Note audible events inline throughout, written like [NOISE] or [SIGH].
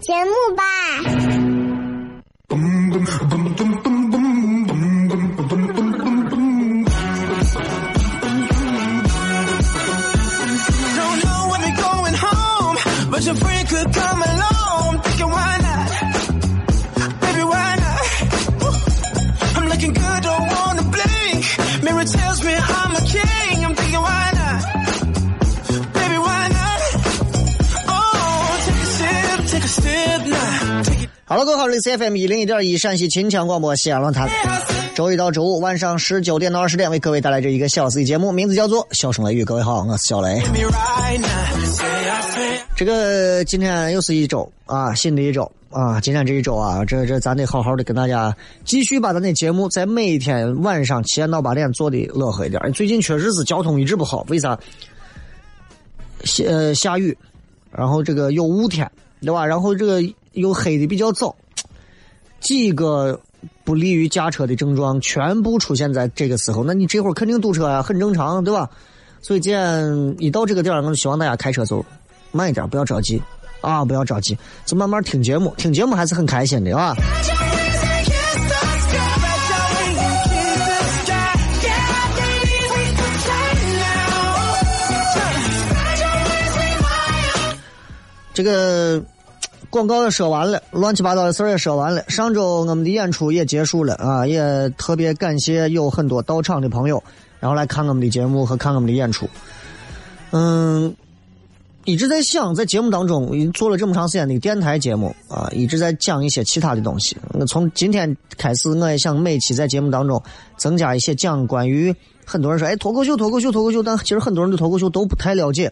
节目吧。里是 FM 一零一点一陕西秦腔广播西安论坛，周一到周五晚上十九点到二十点为各位带来这一个小时的节目，名字叫做《笑声雷雨》。各位好，我是小雷。这个今天又是一周啊，新的一周啊，今天这一周啊，这这咱得好好的跟大家继续把咱的节目在每天晚上七点到八点做的乐呵一点。最近确实是交通一直不好，为啥？下呃下雨，然后这个有雾天，对吧？然后这个。又黑的比较早，几个不利于驾车的症状全部出现在这个时候，那你这会儿肯定堵车呀，很正常，对吧？所以，既然一到这个点儿，我就希望大家开车走慢一点，不要着急啊，不要着急，就慢慢听节目，听节目还是很开心的啊。这个。广告也说完了，乱七八糟的事儿也说完了。上周我们的演出也结束了啊，也特别感谢有很多到场的朋友，然后来看我们的节目和看我们的演出。嗯，一直在想，在节目当中做了这么长时间的电台节目啊，一直在讲一些其他的东西。那从今天开始，我也想每期在节目当中增加一些讲关于很多人说哎脱口秀脱口秀脱口秀，但其实很多人对脱口秀都不太了解。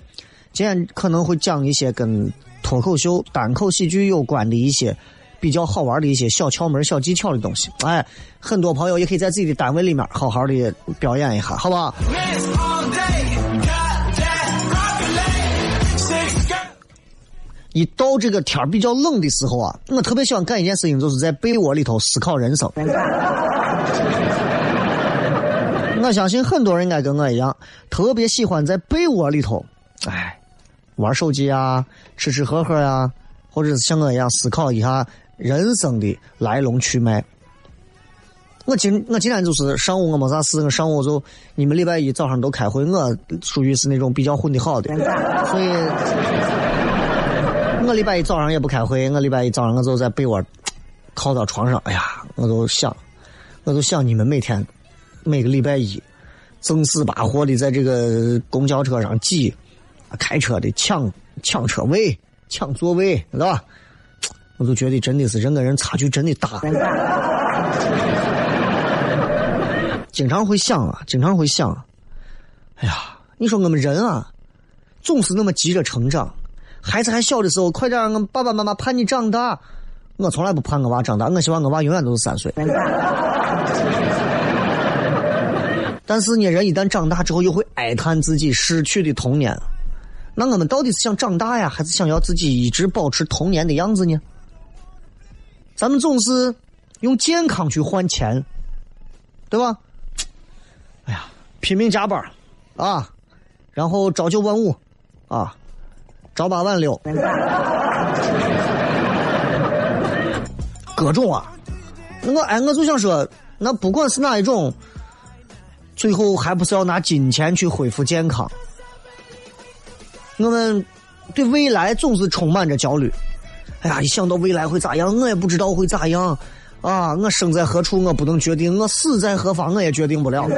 今天可能会讲一些跟。脱口秀、单口喜剧有关的一些比较好玩的一些小窍门、小技巧的东西，哎，很多朋友也可以在自己的单位里面好好的表演一下，好不好？一到这个天比较冷的时候啊，我特别喜欢干一件事情，就是在被窝里头思考人生。[LAUGHS] 我相信很多人应该跟我一样，特别喜欢在被窝里头，哎。玩手机啊，吃吃喝喝呀，或者是像我一样思考一下人生的来龙去脉。我今我今天就是上午我没啥事，我上午就你们礼拜一早上都开会，我属于是那种比较混的好的，[LAUGHS] 所以，我礼拜一早上也不开会，我礼拜一早上我就在被窝靠到床上，哎呀，我都想，我都想你们每天每个礼拜一正死八活的在这个公交车上挤。开车的抢抢车位、抢座位，知道吧？我就觉得真的是人跟人差距真的大。经常会想啊，经常会想，哎呀，你说我们人啊，总是那么急着成长。孩子还小的时候，快点让爸爸妈妈盼你长大。我从来不盼我娃长大，我希望我娃永远都是三岁。但是呢，人一旦长大之后，又会哀叹自己失去的童年。那我们到底是想长大呀，还是想要自己一直保持童年的样子呢？咱们总是用健康去换钱，对吧？哎呀，拼命加班啊，然后朝九晚五，啊，朝八晚六，[LAUGHS] 各种啊。我哎，我就想说，那不管是哪一种，最后还不是要拿金钱去恢复健康？我们对未来总是充满着焦虑。哎呀，一想到未来会咋样，我也不知道会咋样。啊，我生在何处我不能决定，我死在何方我也决定不了。[LAUGHS]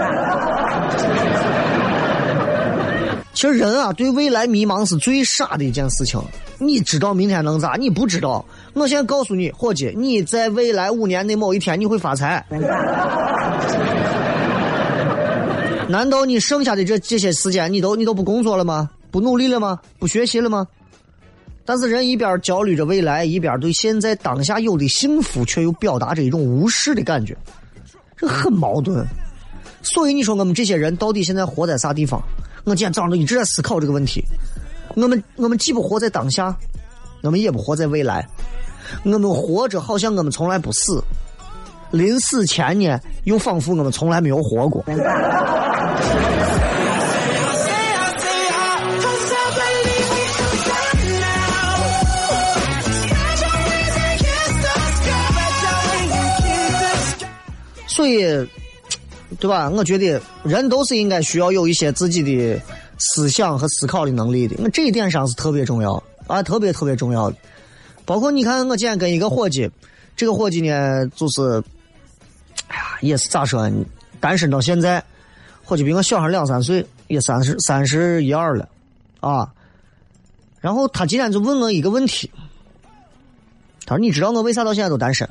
其实人啊，对未来迷茫是最傻的一件事情。你知道明天能咋？你不知道。我现在告诉你，伙计，你在未来五年内某一天你会发财。[LAUGHS] 难道你剩下的这这些时间你都你都不工作了吗？不努力了吗？不学习了吗？但是人一边焦虑着未来，一边对现在当下有的幸福却又表达着一种无视的感觉，这很矛盾。所以你说我们这些人到底现在活在啥地方？我今天早上都一直在思考这个问题。我们我们既不活在当下，我们也不活在未来，我们活着好像我们从来不死，临死前呢又仿佛我们从来没有活过。所以，对吧？我觉得人都是应该需要有一些自己的思想和思考的能力的。我这一点上是特别重要啊，特别特别重要的。包括你看，我今天跟一个伙计，这个伙计呢，就是，哎呀，也是咋说呢？单身到现在，伙计比我小上两三岁，也三十三十一二了，啊。然后他今天就问我一个问题，他说：“你知道我为啥到现在都单身？”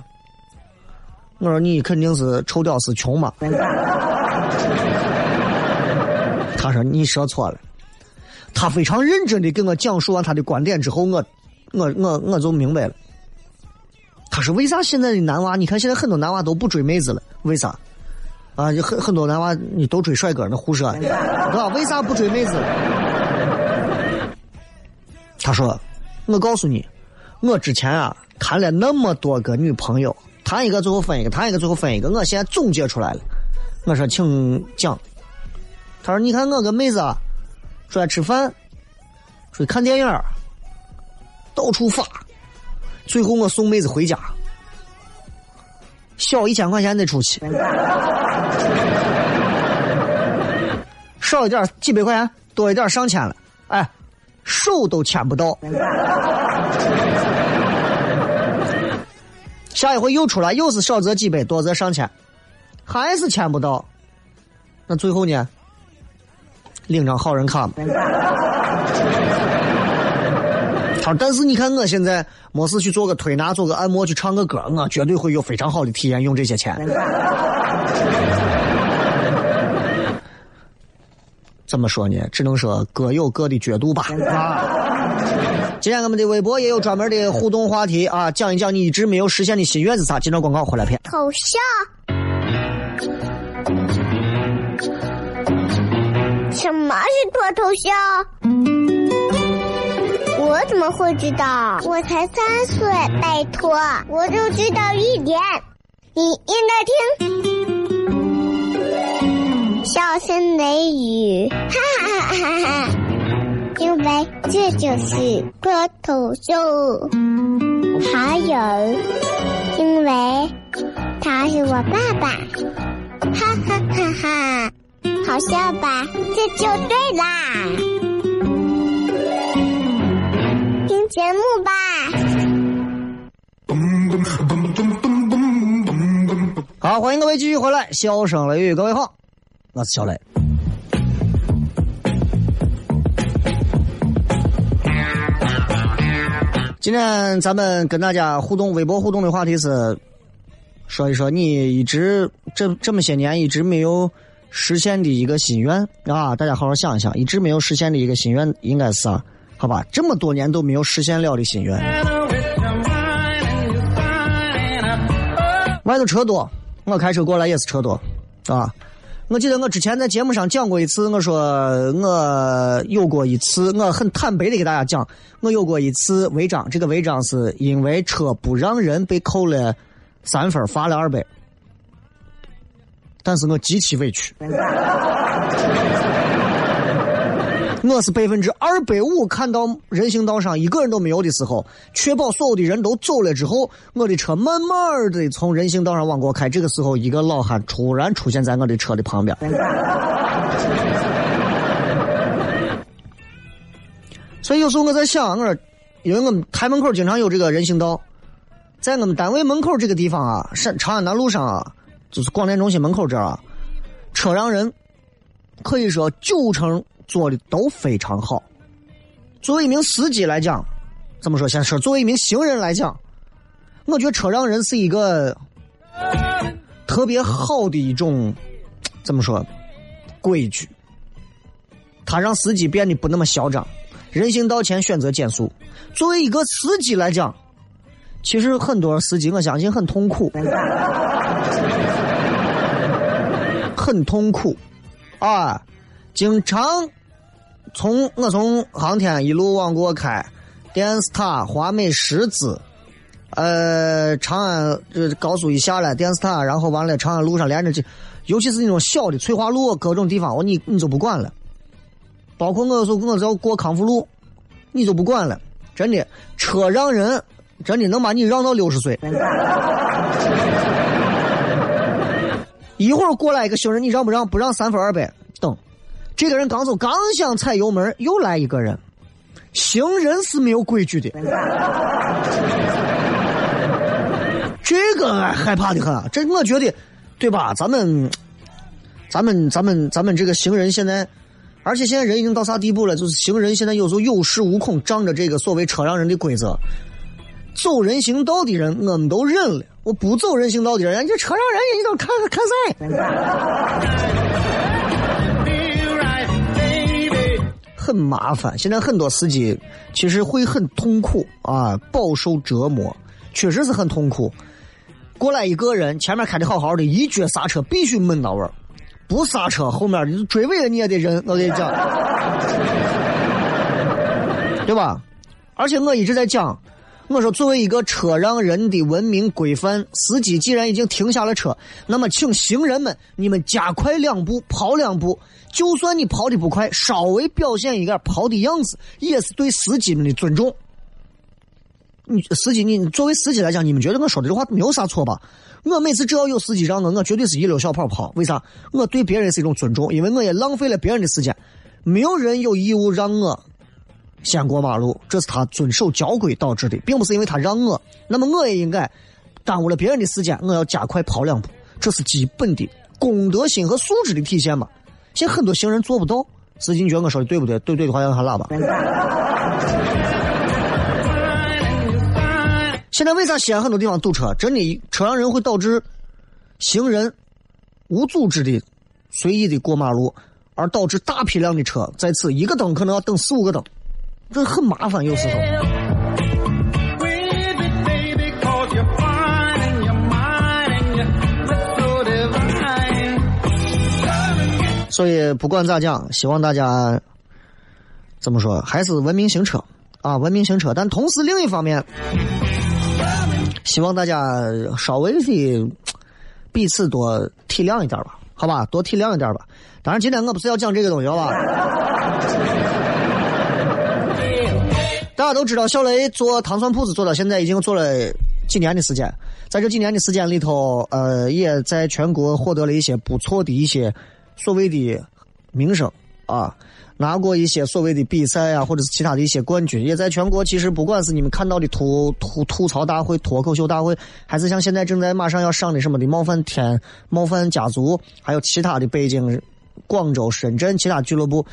我说你肯定是臭屌丝穷嘛。[LAUGHS] 他说你说错了。他非常认真的给我讲述完他的观点之后，我我我我就明白了。他说为啥现在的男娃？你看现在很多男娃都不追妹子了，为啥？啊，就很很多男娃你都追帅哥，那胡说，[LAUGHS] 对吧？为啥不追妹子？他说，我告诉你，我之前啊谈了那么多个女朋友。谈一个最后分一个，谈一个最后分一个。我现在总结出来了。我说，请讲。他说：“你看我跟妹子，出来吃饭，出去看电影，到处发。最后我送妹子回家，小一千块钱得出去，少一点几百块钱，多一点上千了。哎，手都牵不到。”下一回又出来，又是少则几百，多则上千，还是签不到。那最后呢？领张好人卡。[LAUGHS] 他说：“但是你看我现在没事去做个推拿，做个按摩，去唱个歌，我绝对会有非常好的体验，用这些钱。[LAUGHS] ”怎么说呢？只能说各有各的角度吧。啊。今天我们的微博也有专门的互动话题啊，讲一讲你一直没有实现的心愿是啥？接着广告回来片。头像？什么是脱头像？我怎么会知道？我才三岁，拜托，我就知道一点，你应该听。笑声雷雨，哈哈哈哈哈。因为这就是脱口秀，还有，因为他是我爸爸，哈哈哈哈，好笑吧？这就对啦，听节目吧。好，欢迎各位继续回来，笑声雷雨，各位好，我是小雷。今天咱们跟大家互动，微博互动的话题是，说一说你一直这这么些年一直没有实现的一个心愿啊！大家好好想一想，一直没有实现的一个心愿应该是啥？好吧，这么多年都没有实现了的心愿。[LAUGHS] 外头车多，我开车过来也是车多，啊。我记得我之前在节目上讲过一次，我说我有过一次，我很坦白的给大家讲，我有过一次违章，这个违章是因为车不让人被扣了三分，罚了二百，但是我极其委屈。我是百分之二百五看到人行道上一个人都没有的时候，确保所有的人都走了之后，我的车慢慢的从人行道上往过开。这个时候，一个老汉突然出现在我的车的旁边。[LAUGHS] 所以有时候我在想，我说因为我们台门口经常有这个人行道，在我们单位门口这个地方啊，山长安南路上啊，就是广电中心门口这儿啊，车让人可以说九成做的都非常好。作为一名司机来讲，怎么说？先说作为一名行人来讲，我觉得车让人是一个特别好的一种怎么说规矩，他让司机变得不那么嚣张。人行道前选择减速。作为一个司机来讲，其实很多司机我相信很痛苦，[LAUGHS] 很痛苦啊！经常从我从航天一路往过开，电视塔、华美十字，呃，长安这高速一下来，电视塔，然后完了长安路上连着去，尤其是那种小的翠华路各种地方，我你你就不管了。包括我说我只要过康复路，你就不管了，真的车让人真的能把你让到六十岁。一会儿过来一个行人，你让不让？不让三分二百，等。这个人刚走，刚想踩油门，又来一个人。行人是没有规矩的，这个害怕的很。这我觉得，对吧？咱们，咱们，咱们，咱们这个行人现在。而且现在人已经到啥地步了？就是行人现在有时候有恃无恐，仗着这个所谓车让人的规则，走人行道的人我们都忍了。我不走人行道的人，人家车让人，你都看看赛，很麻烦。现在很多司机其实会很痛苦啊，饱受折磨，确实是很痛苦。过来一个人，前面开的好好的，一脚刹车必须闷到位。不刹车，后面你追尾了你也得忍。我跟你讲，对吧？而且我一直在讲，我说作为一个车让人的文明规范，司机既然已经停下了车，那么请行人们你们加快两步，跑两步。就算你跑的不快，稍微表现一点跑的样子，也是对司机们的尊重。你司机，你作为司机来讲，你们觉得我说的这话没有啥错吧？我每次只要有司机让我，我绝对是一溜小跑跑。为啥？我对别人是一种尊重，因为我也浪费了别人的时间。没有人有义务让我先过马路，这是他遵守交规导致的，并不是因为他让我。那么我也应该耽误了别人的时间，我要加快跑两步，这是基本的公德心和素质的体现嘛。现在很多行人做不到，司机你觉得我说的对不对？对对的话，要喊喇叭。现在为啥西安很多地方堵车？真的，车让人会导致行人无组织的随意的过马路，而导致大批量的车在此一个灯可能要等四五个灯，这很麻烦，有时候。所以不管咋讲，希望大家怎么说，还是文明行车啊，文明行车。但同时另一方面。希望大家稍微的彼此多体谅一点吧，好吧，多体谅一点吧。当然，今天我不是要讲这个东西，好吧？大家都知道，小雷做糖蒜铺子做到现在已经做了几年的时间，在这几年的时间里头，呃，也在全国获得了一些不错的一些所谓的名声啊。拿过一些所谓的比赛啊，或者是其他的一些冠军，也在全国。其实不管是你们看到的吐吐吐槽大会、脱口秀大会，还是像现在正在马上要上的什么的冒犯天、冒犯家族，还有其他的北京、广州、深圳其他俱乐部，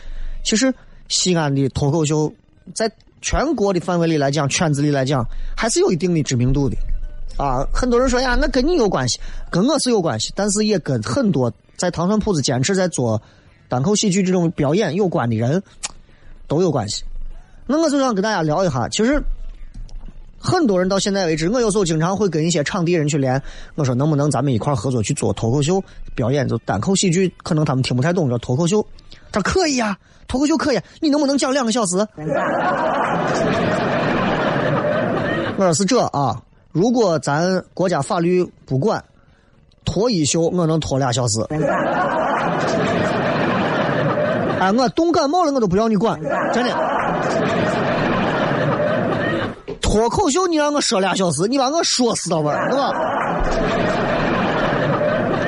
其实西安的脱口秀在全国的范围里来讲，圈子里来讲，还是有一定的知名度的。啊，很多人说呀，那跟你有关系，跟我是有关系，但是也跟很多在糖蒜铺子坚持在做。单口喜剧这种表演有关的人都有关系，那我就想跟大家聊一下。其实很多人到现在为止，我有时候经常会跟一些场地人去连，我说能不能咱们一块合作去做脱口秀表演？就单口喜剧，可能他们听不太懂，叫脱口秀。他可以啊，脱口秀可以，你能不能讲两个小时？我说是这啊，如果咱国家法律不管，脱衣秀我能脱俩小时。[LAUGHS] 哎，我冻感冒了，我都不要你管，真的。脱口秀你让我说俩小时，你把我说死到玩儿，对吧？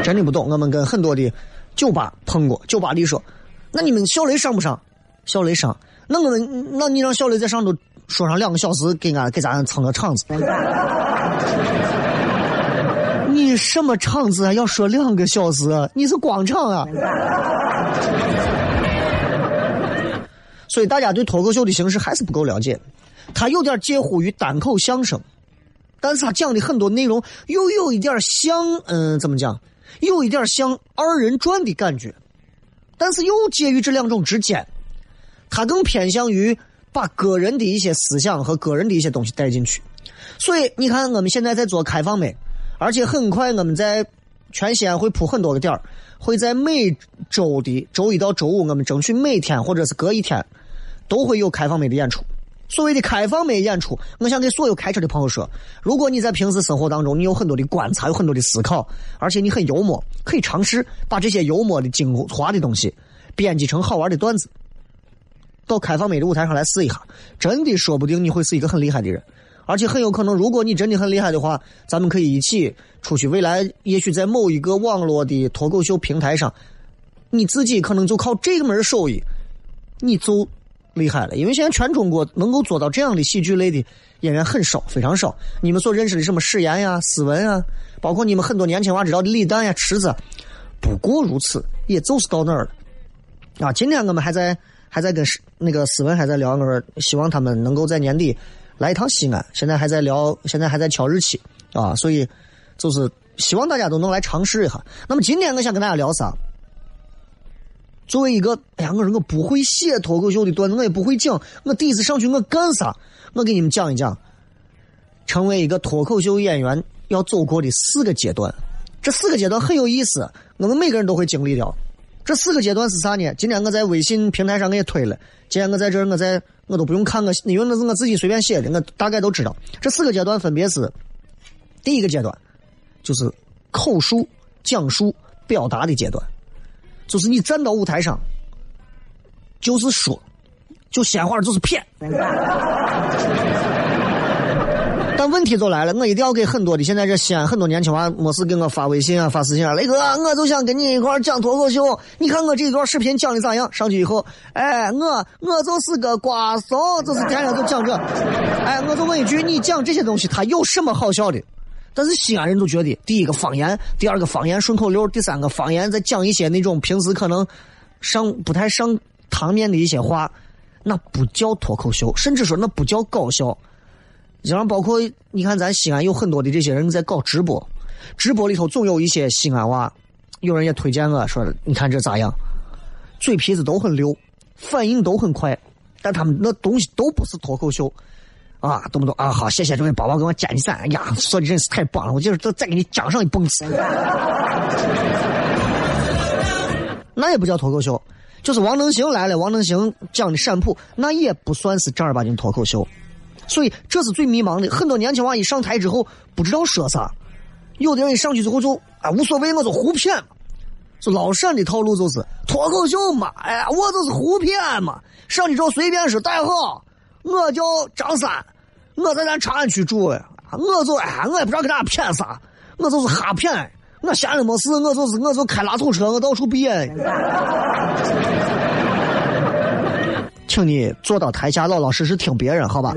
真的不懂，我们跟很多的酒吧碰过，酒吧里说，那你们小雷上不上？小雷上，那我们那你让小雷在上头说上两个小时，给俺给咱撑个场子。[LAUGHS] 你什么场子啊？要说两个小时？你是广场啊？[LAUGHS] 所以大家对脱口秀的形式还是不够了解，他有点介乎于单口相声，但是他讲的很多内容又有一点像，嗯，怎么讲？有一点像二人转的感觉，但是又介于这两种之间，他更偏向于把个人的一些思想和个人的一些东西带进去。所以你看，我们现在在做开放麦，而且很快我们在全西安会铺很多个点儿，会在每周的周一到周五，我们争取每天或者是隔一天都会有开放麦的演出。所谓的开放麦演出，我想给所有开车的朋友说：如果你在平时生活当中，你有很多的观察，有很多的思考，而且你很幽默，可以尝试把这些幽默的精华的东西编辑成好玩的段子，到开放麦的舞台上来试一下，真的说不定你会是一个很厉害的人。而且很有可能，如果你真的很厉害的话，咱们可以一起出去。未来也许在某一个网络的脱口秀平台上，你自己可能就靠这个门手艺，你就。厉害了，因为现在全中国能够做到这样的喜剧类的演员很少，非常少。你们所认识的什么史岩呀、斯文啊，包括你们很多年轻娃知道的李诞呀、池子，不过如此，也就是到那儿了。啊，今天我们还在还在跟那个斯文还在聊，我说希望他们能够在年底来一趟西安。现在还在聊，现在还在敲日期啊，所以就是希望大家都能来尝试一下。那么今天我想跟大家聊啥？作为一个，哎呀，我说我不会写脱口秀的段子，我也不会讲。我第一次上去，我干啥？我给你们讲一讲，成为一个脱口秀演员要走过的四个阶段。这四个阶段很有意思，我们每个人都会经历掉。这四个阶段是啥呢？今天我在微信平台上我也推了。今天我在这儿，我在我都不用看我，因为那是我自己随便写的，我大概都知道。这四个阶段分别是：第一个阶段就是口述、讲述、表达的阶段。就是你站到舞台上，就是说，就鲜花就是骗。[LAUGHS] 但问题就来了，我一定要给很多的现在这西安很多年轻娃没事给我发微信啊发私信啊，雷哥，我就想跟你一块讲脱口秀，你看我这一段视频讲的咋样？上去以后，哎，我我就是个瓜怂，就是天天就讲这，哎，我就问一句，你讲这些东西，它有什么好笑的？但是西安人都觉得，第一个方言，第二个方言顺口溜，第三个方言再讲一些那种平时可能上不太上堂面的一些话，那不叫脱口秀，甚至说那不叫搞笑。然后包括你看，咱西安有很多的这些人在搞直播，直播里头总有一些西安娃，有人也推荐我说，你看这咋样？嘴皮子都很溜，反应都很快，但他们那东西都不是脱口秀。啊，懂不懂啊？好，谢谢这位宝宝给我点赞。哎呀，说的真是太棒了！我就是再再给你讲上一蹦子。[LAUGHS] 那也不叫脱口秀，就是王能行来了。王能行讲的陕普，那也不算是正儿八经脱口秀。所以这是最迷茫的。很多年轻娃一上台之后不知道说啥，有的人一上去之后就啊无所谓，我就胡骗。就老陕的套路就是脱口秀嘛，哎，我就是胡骗嘛。上去之后随便说，大家好。我叫张三，我在咱长安区住的，我就哎，我也不知道给大家骗啥，我就是瞎骗。我闲着没事，我就是我就开拉土车，我到处编。请你坐到台下，老老实实听别人，好吧？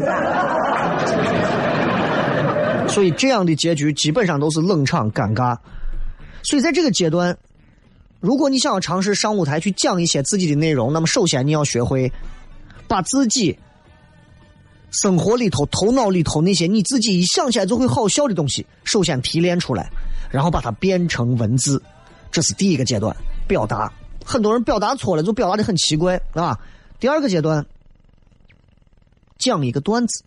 所以这样的结局基本上都是冷场尴尬。所以在这个阶段，如果你想要尝试上舞台去讲一些自己的内容，那么首先你要学会把自己。生活里头、头脑里头那些你自己一想起来就会好笑的东西，首先提炼出来，然后把它变成文字，这是第一个阶段表达。很多人表达错了，就表达的很奇怪啊。第二个阶段，讲一个段子，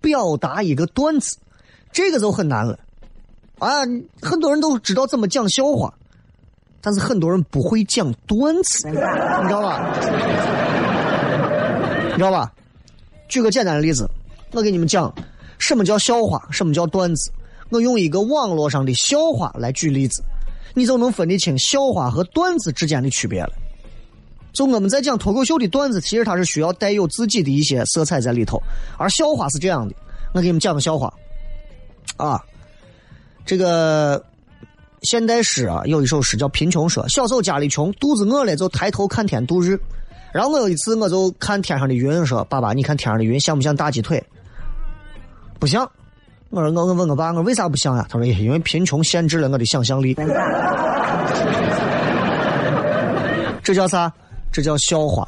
表达一个段子，这个就很难了啊。很多人都知道怎么讲笑话，但是很多人不会讲段子，你知道吧？你知道吧？[LAUGHS] 举个简单的例子，我给你们讲什么叫笑话，什么叫段子。我用一个网络上的笑话来举例子，你就能分得清笑话和段子之间的区别了。就我们在讲脱口秀的段子，其实它是需要带有自己的一些色彩在里头。而笑话是这样的，我给你们讲个笑话。啊，这个现代诗啊，有一首诗叫《贫穷说》。小时候家里穷，肚子饿了就抬头看天度日。然后我有一次，我就看天上的云，说：“爸爸，你看天上的云像不像大鸡腿？”不像。我说：“我我问我爸，我为啥不像呀？”他说：“因为贫穷限制了我的想象力。”这叫啥？这叫笑话。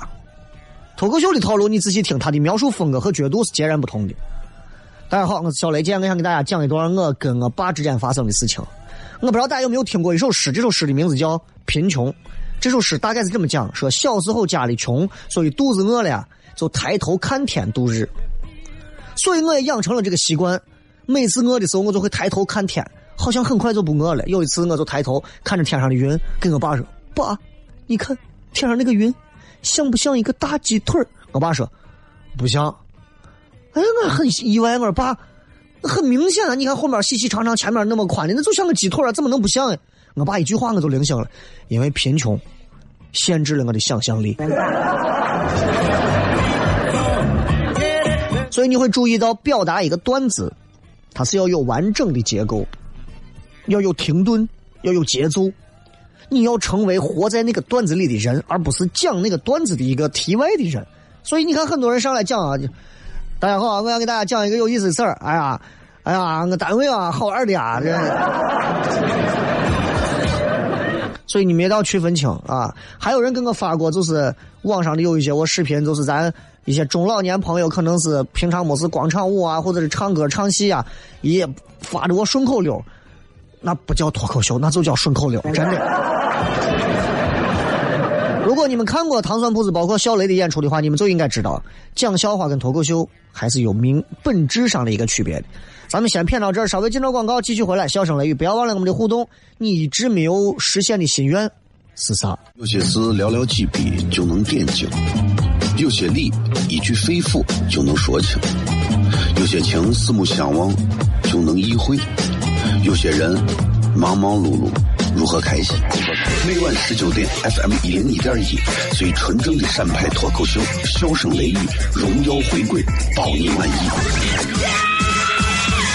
脱口秀的套路，你仔细听，他的描述风格和角度是截然不同的。大家好，我是小雷，今天我想给大家讲一段我跟我爸之间发生的事情。我不知道大家有没有听过一首诗，这首诗的名字叫《贫穷》。这首诗大概是这么讲：说小时候家里穷，所以肚子饿了就抬头看天度日。所以我也养成了这个习惯，每次饿的时候我就会抬头看天，好像很快就不饿了。有一次我就抬头看着天上的云，跟我爸说：“爸，你看。”天上那个云，像不像一个大鸡腿我爸说，不像。哎，我很意外，我爸，很明显啊！你看后面细细长长，前面那么宽的，那就像个鸡腿啊，怎么能不像？我爸一句话我就灵醒了，因为贫穷限制了我的想象力。[LAUGHS] 所以你会注意到，表达一个段子，它是要有完整的结构，要有停顿，要有节奏。你要成为活在那个段子里的人，而不是讲那个段子的一个题外的人。所以你看，很多人上来讲啊，大家好，我要给大家讲一个有意思的事儿。哎呀，哎呀，我单位啊，好玩的啊，这。所以你们也要区分清啊。还有人跟我发过，就是网上的有一些我视频，就是咱一些中老年朋友，可能是平常没事广场舞啊，或者是唱歌唱戏啊，也发的我顺口溜。那不叫脱口秀，那就叫顺口溜，[LAUGHS] 真的。如果你们看过糖蒜铺子，包括小雷的演出的话，你们就应该知道，讲笑话跟脱口秀还是有明本质上的一个区别的。咱们先骗到这儿，稍微进到广告，继续回来。笑声雷雨，不要忘了我们的互动。你一直没有实现的心愿是啥？有些事寥寥几笔就能点睛，有些理一句肺腑就能说清，有些情四目相望就能意会，有些人忙忙碌碌。如何开心？每晚十九点，FM 一零一点一，最纯正的陕派脱口秀，笑声雷雨，荣耀回归，保你满意。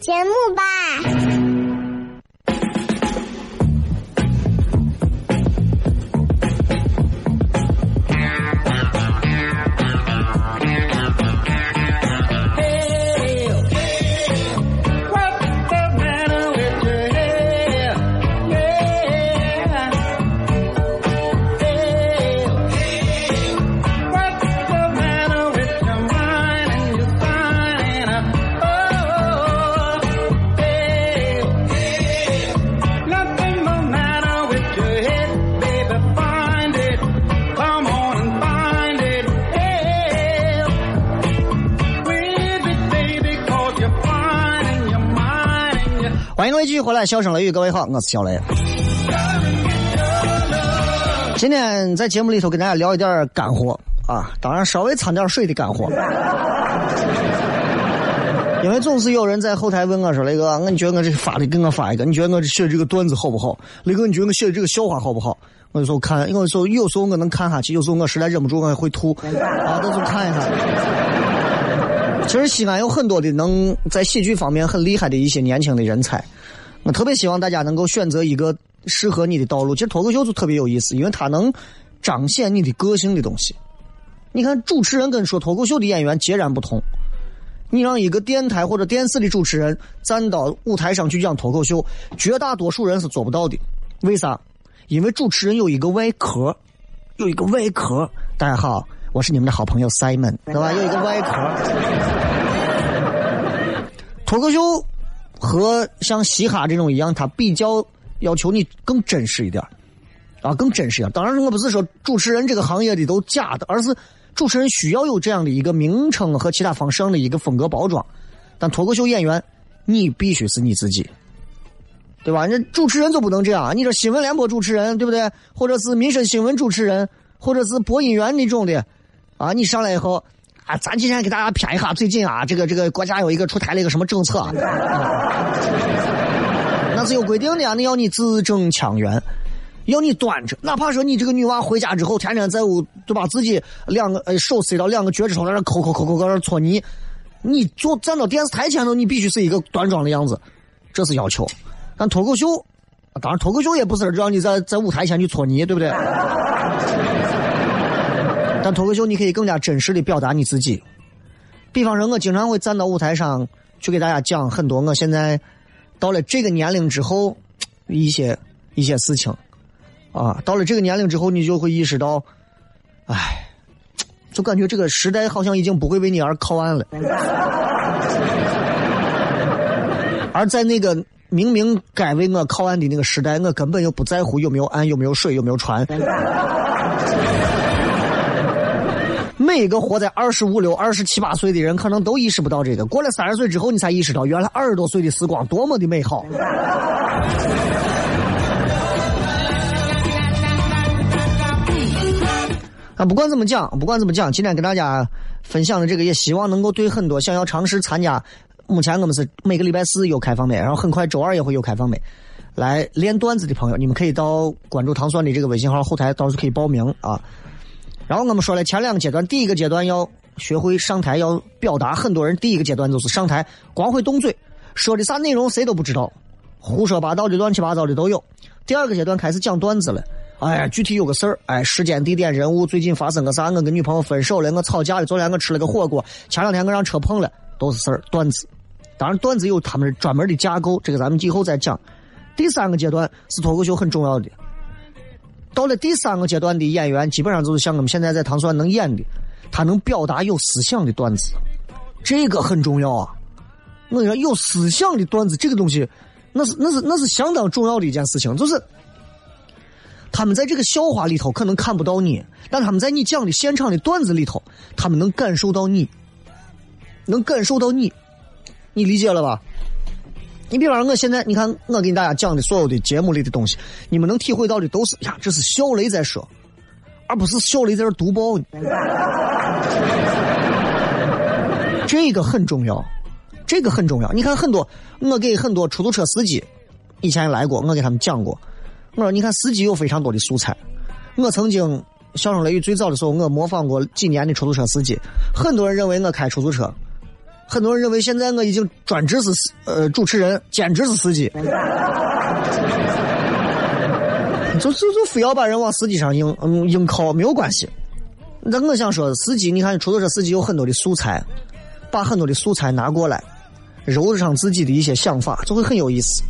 节目吧。回来，笑声雷雨，各位好，我是小雷。今天在节目里头跟大家聊一点干货啊，当然稍微掺点水的干货。[LAUGHS] 因为总是有人在后台问我说：“雷哥，你觉得我这发的给我发一个？你觉得我写的这个段子好不好？雷哥，你觉得我写的这个笑话好不好？”我有时候看，有时候有时候我能看下去，有时候我实在忍不住我会吐啊，都是看一看。其实西安有很多的能在喜剧方面很厉害的一些年轻的人才。我特别希望大家能够选择一个适合你的道路。其实脱口秀就特别有意思，因为它能彰显你的个性的东西。你看主持人跟说脱口秀的演员截然不同。你让一个电台或者电视的主持人站到舞台上去讲脱口秀，绝大多数人是做不到的。为啥？因为主持人有一个外壳，有一个外壳。大家好，我是你们的好朋友 Simon，对吧？有一个外壳。脱口秀和像嘻哈这种一样，它比较要求你更真实一点啊，更真实一点。当然，我不是说主持人这个行业的都假的，而是。主持人需要有这样的一个名称和其他方式上的一个风格包装，但脱口秀演员，你必须是你自己，对吧？那主持人就不能这样，你这新闻联播主持人，对不对？或者是民生新闻主持人，或者是播音员那种的，啊，你上来以后，咱今天给大家谝一下最近啊，这个这个国家有一个出台了一个什么政策，那是有规定的呀，你要你字正腔圆。要你端着，哪怕说你这个女娃回家之后，天天在屋就把自己两个呃手塞到两个脚趾头在那抠抠抠抠，搁那搓泥，你坐站到电视台前头，你必须是一个端庄的样子，这是要求。但脱口秀，当然脱口秀也不是让你在在舞台前去搓泥，对不对？但脱口秀你可以更加真实的表达你自己。比方说，我经常会站到舞台上去给大家讲很多我现在到了这个年龄之后一些一些事情。啊，到了这个年龄之后，你就会意识到，唉，就感觉这个时代好像已经不会为你而靠岸了。[LAUGHS] 而在那个明明该为我靠岸的那个时代，我根本又不在乎有没有岸、有没有水、有没有船。每一个活在二十五六、二十七八岁的人，可能都意识不到这个。过了三十岁之后，你才意识到，原来二十多岁的时光多么的美好。啊不管怎么讲，不管怎么讲，今天跟大家分享的这个，也希望能够对很多想要尝试参加。目前我们是每个礼拜四有开放麦，然后很快周二也会有开放麦，来练段子的朋友，你们可以到关注唐酸的这个微信号后台，到时候可以报名啊。然后我们说了前两个阶段，第一个阶段要学会上台要表达，很多人第一个阶段就是上台光会动嘴，说的啥内容谁都不知道，胡说八道的乱七八糟的都有。第二个阶段开始讲段子了。哎呀，具体有个事儿，哎，时间、地点、人物，最近发生个啥？我跟女朋友分手了，我吵架了。昨天我吃了个火锅，前两天我让车碰了，都是事儿，段子。当然，段子有他们专门的架构，这个咱们以后再讲。第三个阶段是脱口秀很重要的。到了第三个阶段的演员，基本上就是像我们现在在唐山能演的，他能表达有思想的段子，这个很重要啊。我跟你说，有思想的段子，这个东西，那是那是那是相当重要的一件事情，就是。他们在这个笑话里头可能看不到你，但他们在你讲的现场的段子里头，他们能感受到你，能感受到你，你理解了吧？你比方说，我现在你看我给大家讲的所有的节目里的东西，你们能体会到的都是呀，这是小雷在说，而不是小雷在这读报。这个很重要，这个很重要。你看很多，我给很多出租车司机以前来过，我给他们讲过。我说：“你看，司机有非常多的素材。我曾经笑声雷雨最早的时候，我模仿过几年的出租车司机。很多人认为我开出租车，很多人认为现在我已经专职是呃主持人，兼职是司机。[LAUGHS] 就就就非要把人往司机上硬嗯硬靠，没有关系。那我想说，司机，你看出租车司机有很多的素材，把很多的素材拿过来，揉上自己的一些想法，就会很有意思。”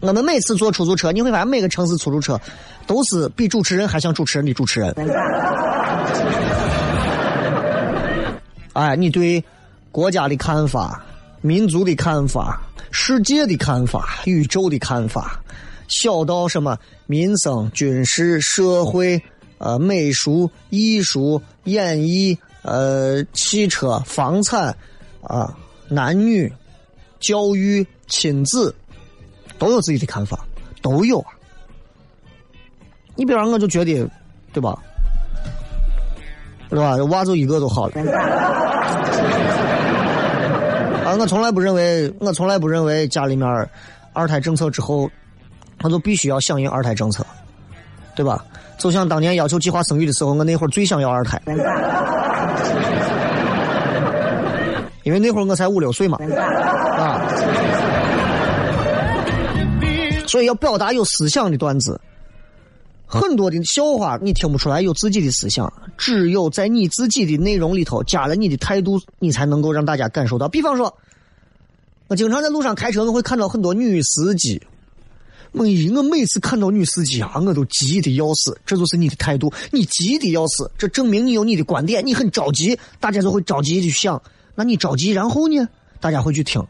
我们每次坐出租车，你会发现每个城市出租车都是比主持人还像主持人的主持人。[LAUGHS] 哎，你对国家的看法、民族的看法、世界的看法、宇宙的看法，小到什么民生、军事、社会、呃美术、艺术、演艺、呃汽车、房产啊、男女、教育、亲子。都有自己的看法，都有啊。你比方我就觉得，对吧？对吧？娃就一个就好了。啊，我从来不认为，我从来不认为家里面二胎政策之后，我就必须要响应二胎政策，对吧？就像当年要求计划生育的时候，我那会儿最想要二胎，因为那会儿我才五六岁嘛，啊。所以要表达有思想的段子，很多的笑话你听不出来有自己的思想，只有在你自己的内容里头加了你的态度，你才能够让大家感受到。比方说，我经常在路上开车，我会看到很多女司机。我我每次看到女司机啊，我都急得要死。这就是你的态度，你急得要死，这证明你有你的观点，你很着急，大家就会着急的去想。那你着急，然后呢，大家会去听。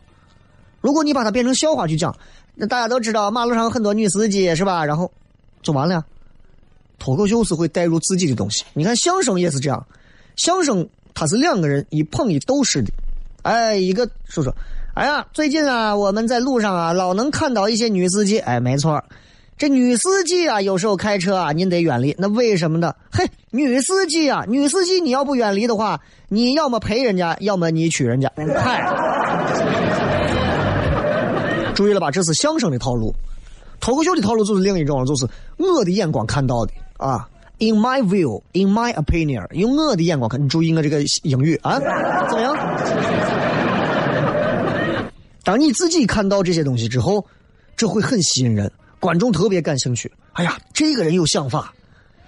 如果你把它变成笑话去讲，那大家都知道马路上有很多女司机是吧？然后就完了。脱口秀是会带入自己的东西，你看相声也是这样，相声它是两个人一捧一逗式的，哎，一个说说，哎呀，最近啊，我们在路上啊，老能看到一些女司机，哎，没错，这女司机啊，有时候开车啊，您得远离，那为什么呢？嘿，女司机啊，女司机你要不远离的话，你要么陪人家，要么你娶人家，嗨，注意了吧，这是相声的套路，脱口秀的套路就是另一种，就是我的眼光看到的。啊，in my view, in my opinion，用我的眼光看，你注意我这个英语啊，怎么样？当你自己看到这些东西之后，这会很吸引人，观众特别感兴趣。哎呀，这个人有想法。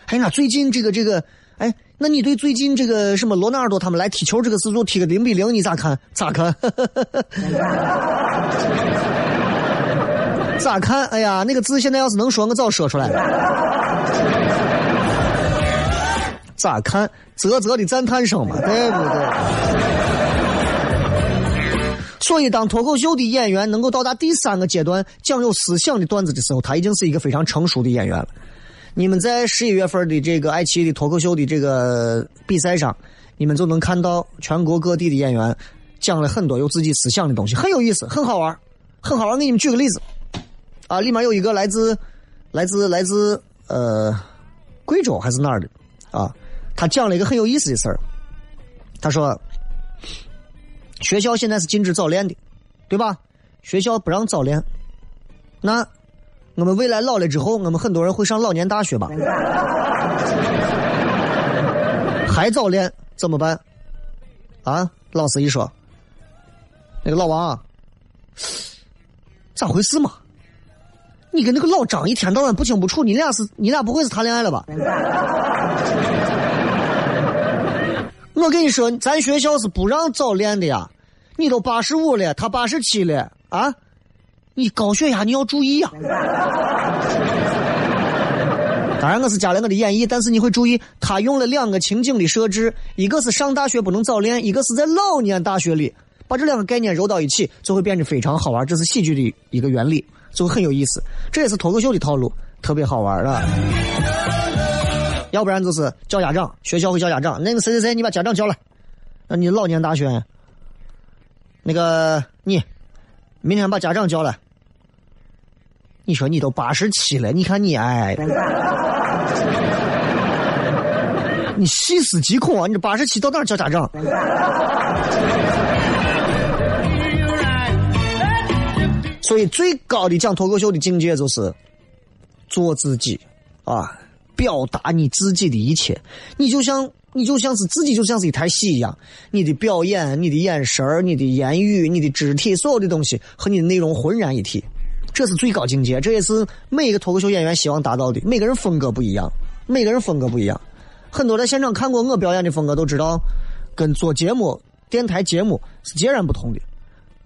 哎呀，最近这个这个，哎，那你对最近这个什么罗纳尔多他们来踢球这个事足踢个零比零，你咋看？咋看？[LAUGHS] 咋看？哎呀，那个字现在要是能说，我早说出来了。咋看？啧啧的赞叹声嘛，对不对？所以，当脱口秀的演员能够到达第三个阶段，讲有思想的段子的时候，他已经是一个非常成熟的演员了。你们在十一月份的这个爱奇艺的脱口秀的这个比赛上，你们就能看到全国各地的演员讲了很多有自己思想的东西，很有意思，很好玩，很好玩。给你们举个例子，啊，里面有一个来自来自来自呃贵州还是哪儿的啊？他讲了一个很有意思的事儿。他说：“学校现在是禁止早恋的，对吧？学校不让早恋，那我们未来老了之后，我们很多人会上老年大学吧？[LAUGHS] 还早恋怎么办？啊？老师一说，那个老王，咋回事嘛？你跟那个老张一天到晚不清不楚，你俩是你俩不会是谈恋爱了吧？”我跟你说，咱学校是不让早恋的呀！你都八十五了，他八十七了啊！你高血压你要注意呀！当然我是加了我的演绎，但是你会注意，他用了两个情景的设置，一个是上大学不能早恋，一个是在老年大学里，把这两个概念揉到一起，就会变得非常好玩。这是喜剧的一个原理，就很有意思。这也是脱口秀的套路，特别好玩啊！要不然就是叫家长，学校会叫家长。那个谁谁谁，你把家长叫来。那你老年大学，那个你，明天把家长叫来。你说你都八十七了，你看你哎，你细思极恐啊！你这八十七到哪叫家长？所以最高的讲脱口秀的境界就是做自己啊。表达你自己的一切，你就像你就像是自己就像是一台戏一样，你的表演、你的眼神你的言语、你的肢体，所有的东西和你的内容浑然一体，这是最高境界，这也是每一个脱口秀演员希望达到的。每个人风格不一样，每个人风格不一样。很多在现场看过我表演的风格都知道，跟做节目、电台节目是截然不同的，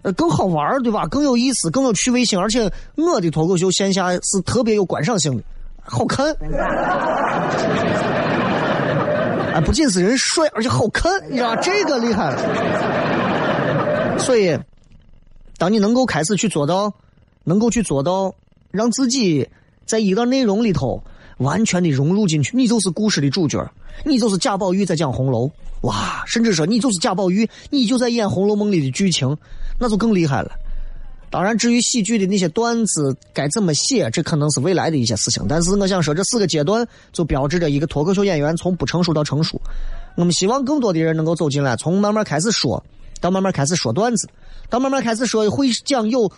呃，更好玩对吧？更有意思，更有趣味性，而且我的脱口秀线下是特别有观赏性的。好看，[LAUGHS] 啊，不仅是人帅，而且好看，你知道这个厉害了。所以，当你能够开始去做到，能够去做到，让自己在一个内容里头完全的融入进去，你就是故事的主角，你就是贾宝玉在讲红楼，哇，甚至说你就是贾宝玉，你就在演《红楼梦》里的剧情，那就更厉害了。当然，至于喜剧的那些段子该怎么写，这可能是未来的一些事情。但是我想说，这四个阶段就标志着一个脱口秀演员从不成熟到成熟。我们希望更多的人能够走进来，从慢慢开始说，到慢慢开始说段子，到慢慢开始说会讲有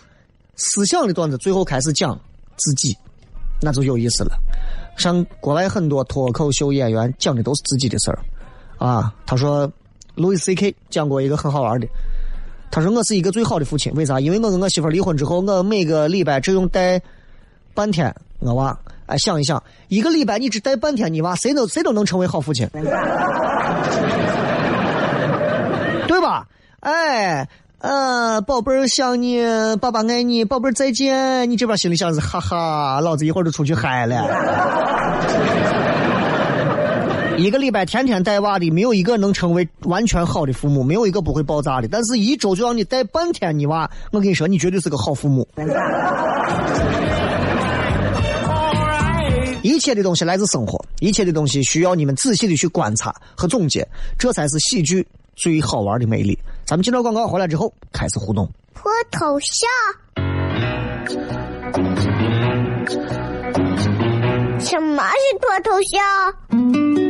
思想的段子，最后开始讲自己，那就有意思了。像国外很多脱口秀演员讲的都是自己的事儿啊。他说，路易 C K 讲过一个很好玩的。他说：“我是一个最好的父亲，为啥？因为我跟我媳妇离婚之后，我每个礼拜只用带半天我娃，哎，想一想，一个礼拜你只带半天你娃，谁都谁都能成为好父亲，[LAUGHS] 对吧？哎，呃，宝贝儿想你，爸爸爱你，宝贝儿再见。你这边心里想是哈哈，老子一会儿就出去嗨了。一个礼拜天天带娃的，没有一个能成为完全好的父母，没有一个不会爆炸的。但是，一周就让你带半天你娃，我跟你说，你绝对是个好父母。一切的东西来自生活，一切的东西需要你们仔细的去观察和总结，这才是喜剧最好玩的魅力。咱们进到广告回来之后开始互动。脱头像？什么是脱头像？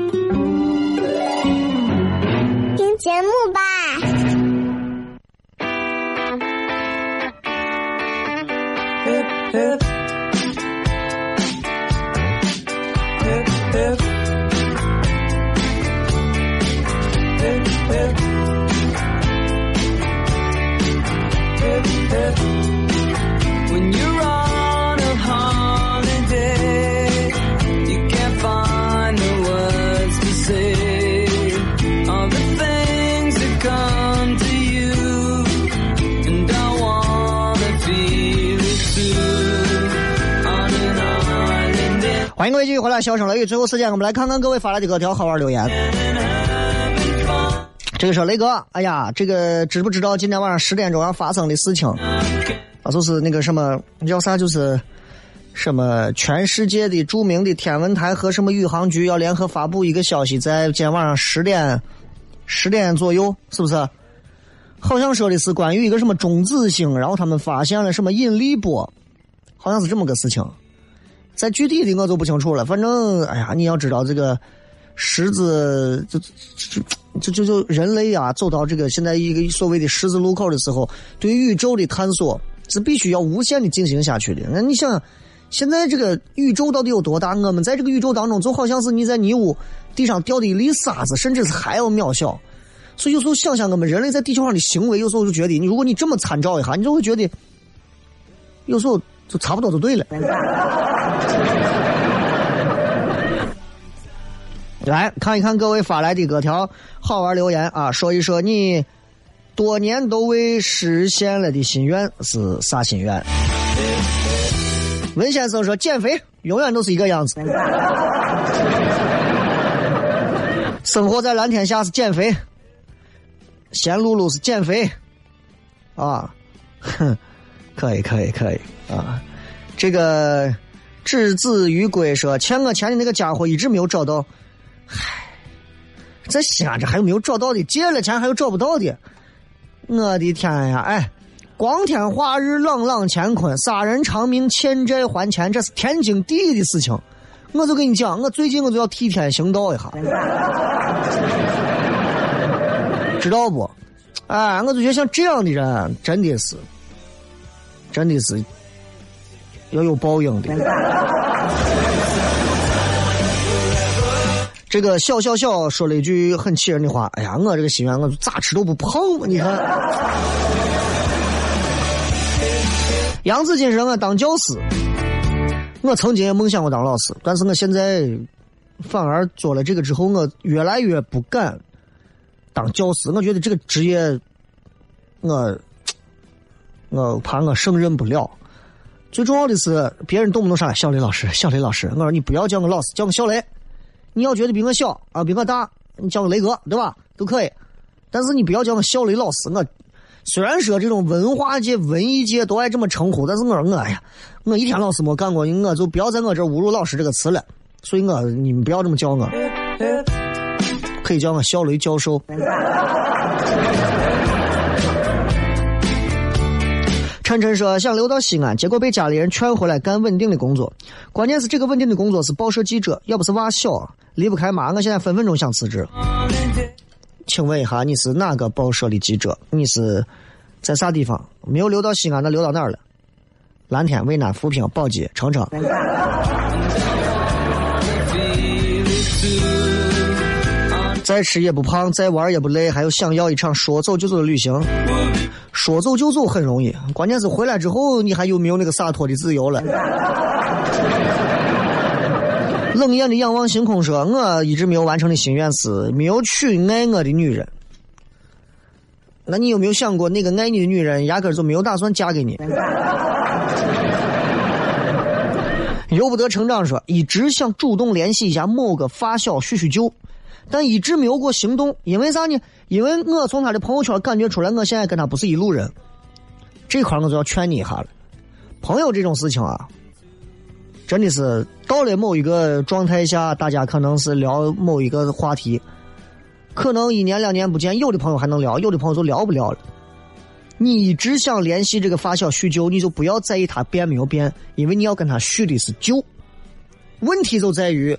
节目吧。欢迎各位继续回来，笑声雷雨。最后时间，我们来看看各位发来的各条好玩留言。这个说雷哥，哎呀，这个知不知道今天晚上十点钟要发生的事情？啊，就是那个什么叫啥？就是什么全世界的著名的天文台和什么宇航局要联合发布一个消息，在今天晚上十点十点左右，是不是？好像说的是关于一个什么中子星，然后他们发现了什么引力波，好像是这么个事情。在具体的我就不清楚了，反正哎呀，你要知道这个十字，就就就就人类啊，走到这个现在一个所谓的十字路口的时候，对宇宙的探索是必须要无限的进行下去的。那你想，现在这个宇宙到底有多大？我们在这个宇宙当中，就好像是你在泥污地上掉的一粒沙子，甚至是还要渺小。所以有时候想想我们人类在地球上的行为，有时候就觉得，你如果你这么参照一下，你就会觉得，有时候。就差不多就对了。[LAUGHS] 来看一看各位发来的各条好玩留言啊，说一说你多年都未实现了的心愿是啥心愿？文先生说减肥永远都是一个样子。生活在蓝天下是减肥，咸露露是减肥，啊，[LAUGHS] 哼。可以可以可以啊！这个质子于归说欠我钱的那个家伙一直没有找到，唉，在西安这还有没有找到的？借了钱还有找不到的？我的天呀！哎，光天化日，朗朗乾坤，杀人偿命，欠债还钱，这是天经地义的事情。我就跟你讲，我最近我就要替天行道一下，[LAUGHS] 知道不？哎，我就觉得像这样的人真的是。真的是要有报应的。这个小小小说了一句很气人的话：“哎呀，我这个心愿，我咋吃都不胖嘛！”你看，[LAUGHS] 杨子金说：“我当教师，我曾经也梦想过当老师，但是我现在反而做了这个之后，我越来越不敢当教师。我觉得这个职业，我。”我怕我胜任不了，最重要的是别人动不动上来小雷老师，小雷老师，我说你不要叫我老师，叫我小雷。你要觉得比我小啊，比我大，你叫我雷哥，对吧？都可以。但是你不要叫我小雷老师。我虽然说这种文化界、文艺界都爱这么称呼，但是我说我呀，我一天老师没干过，我就不要在我这侮辱老师这个词了。所以我你们不要这么叫我，可以叫我小雷教授。晨晨说想留到西安，结果被家里人劝回来干稳定的工作。关键是这个稳定的工作是报社记者，要不是娃小，离不开妈，我现在分分钟想辞职。请问一下，你是哪个报社的记者？你是在啥地方？没有留到西安，那留到哪儿了？蓝天、渭南、扶平、宝鸡、澄城。再吃也不胖，再玩也不累，还有想要一场说走就走的旅行。说走就走很容易，关键是回来之后你还有没有那个洒脱的自由了？冷眼的仰望星空说：“我一直没有完成的心愿是没有娶爱我的女人。那你有没有想过，那个爱你的女人压根就没有打算嫁给你？”由不得成长说：“一直想主动联系一下某个发小叙叙旧。”但一直没有过行动，因为啥呢？因为我从他的朋友圈感觉出来，我现在跟他不是一路人。这块我就要劝你一下了，朋友这种事情啊，真的是到了某一个状态下，大家可能是聊某一个话题，可能一年两年不见，有的朋友还能聊，有的朋友就聊不了了。你一直想联系这个发小叙旧，你就不要在意他变没有变，因为你要跟他叙的是旧。问题就在于，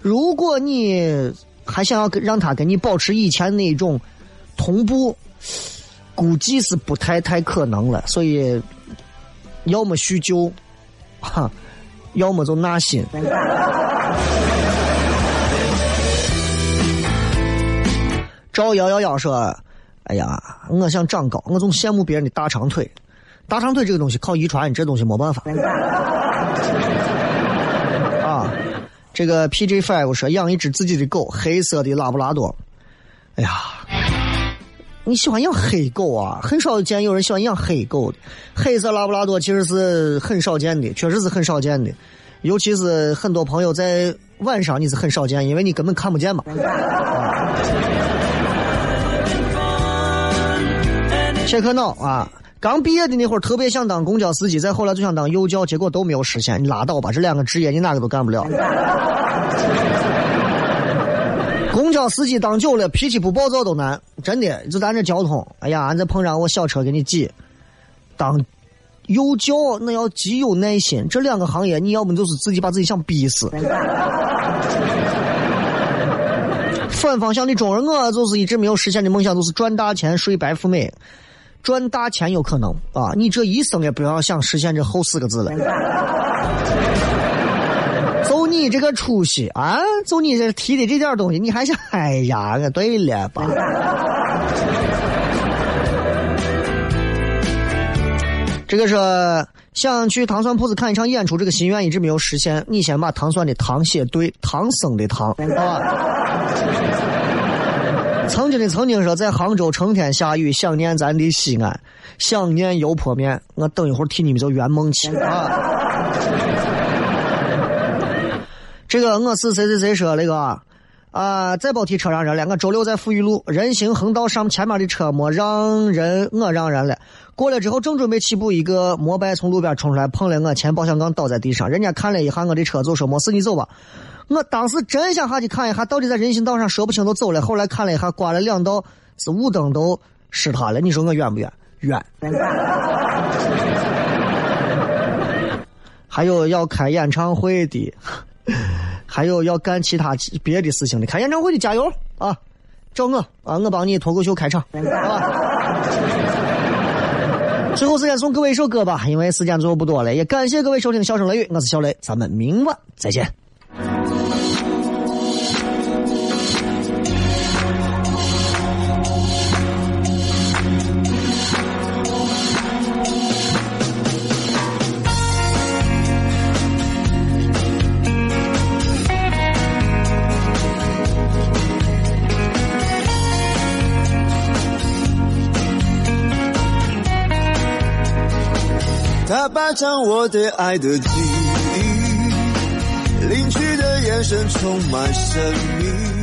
如果你。还想要跟让他跟你保持以前那种同步，估计是不太太可能了。所以，要么叙旧，哈，要么就纳新。赵幺幺幺说：“哎呀，我想长高，我总羡慕别人的大长腿。大长腿这个东西靠遗传，这东西没办法。”这个 PJ Five 说养一只自己的狗，黑色的拉布拉多。哎呀，你喜欢养黑狗啊？很少见有人喜欢养黑狗的。黑色拉布拉多其实是很少见的，确实是很少见的。尤其是很多朋友在晚上你是很少见，因为你根本看不见嘛。[LAUGHS] 切克闹啊！刚毕业的那会儿特别想当公交司机，再后来就想当幼教，结果都没有实现。你拉倒吧，这两个职业你哪个都干不了。[LAUGHS] 公交司机当久了，脾气不暴躁都难，真的。就咱这交通，哎呀，俺再碰上我小车给你挤。当幼教那要极有耐心，这两个行业你要不就是自己把自己想逼死。反方向的中人，我就是一直没有实现的梦想，就是赚大钱，睡白富美。赚大钱有可能啊！你这一生也不要想实现这后四个字了。就 [LAUGHS] 你这个出息啊！就你这提的这点东西，你还想？哎呀，对了吧？这个是想去糖蒜铺子看一场演出，这个心愿一直没有实现。你先把糖蒜的糖写对，唐僧的唐，好吧？曾经的曾经说，在杭州成天下雨，想念咱的西安，想念油泼面。我等一会儿替你们就圆梦去啊！这个我是谁谁谁说那个啊？再别提车让人了。我周六在富裕路人行横道上，前面的车没让人，我让人了。过来之后，正准备起步，一个摩拜从路边冲出来，碰了我前保险杠，倒在地上。人家看了一下我的车，就说没事，你走吧。我当时真想下去看一下，到底在人行道上说不清都走了。后来看了一下，刮了两道是雾灯都湿塌了。你说我冤不冤？冤。还有要开演唱会的，[LAUGHS] 还有要干其他别的事情的。开演唱会的加油啊！找我啊，我帮你脱口秀开场，[LAUGHS] 好吧？最后时间送各位一首歌吧，因为时间最后不多了。也感谢各位收听《笑声雷雨》，我是小雷，咱们明晚再见。霸占我对爱的记忆，离去的眼神充满神秘。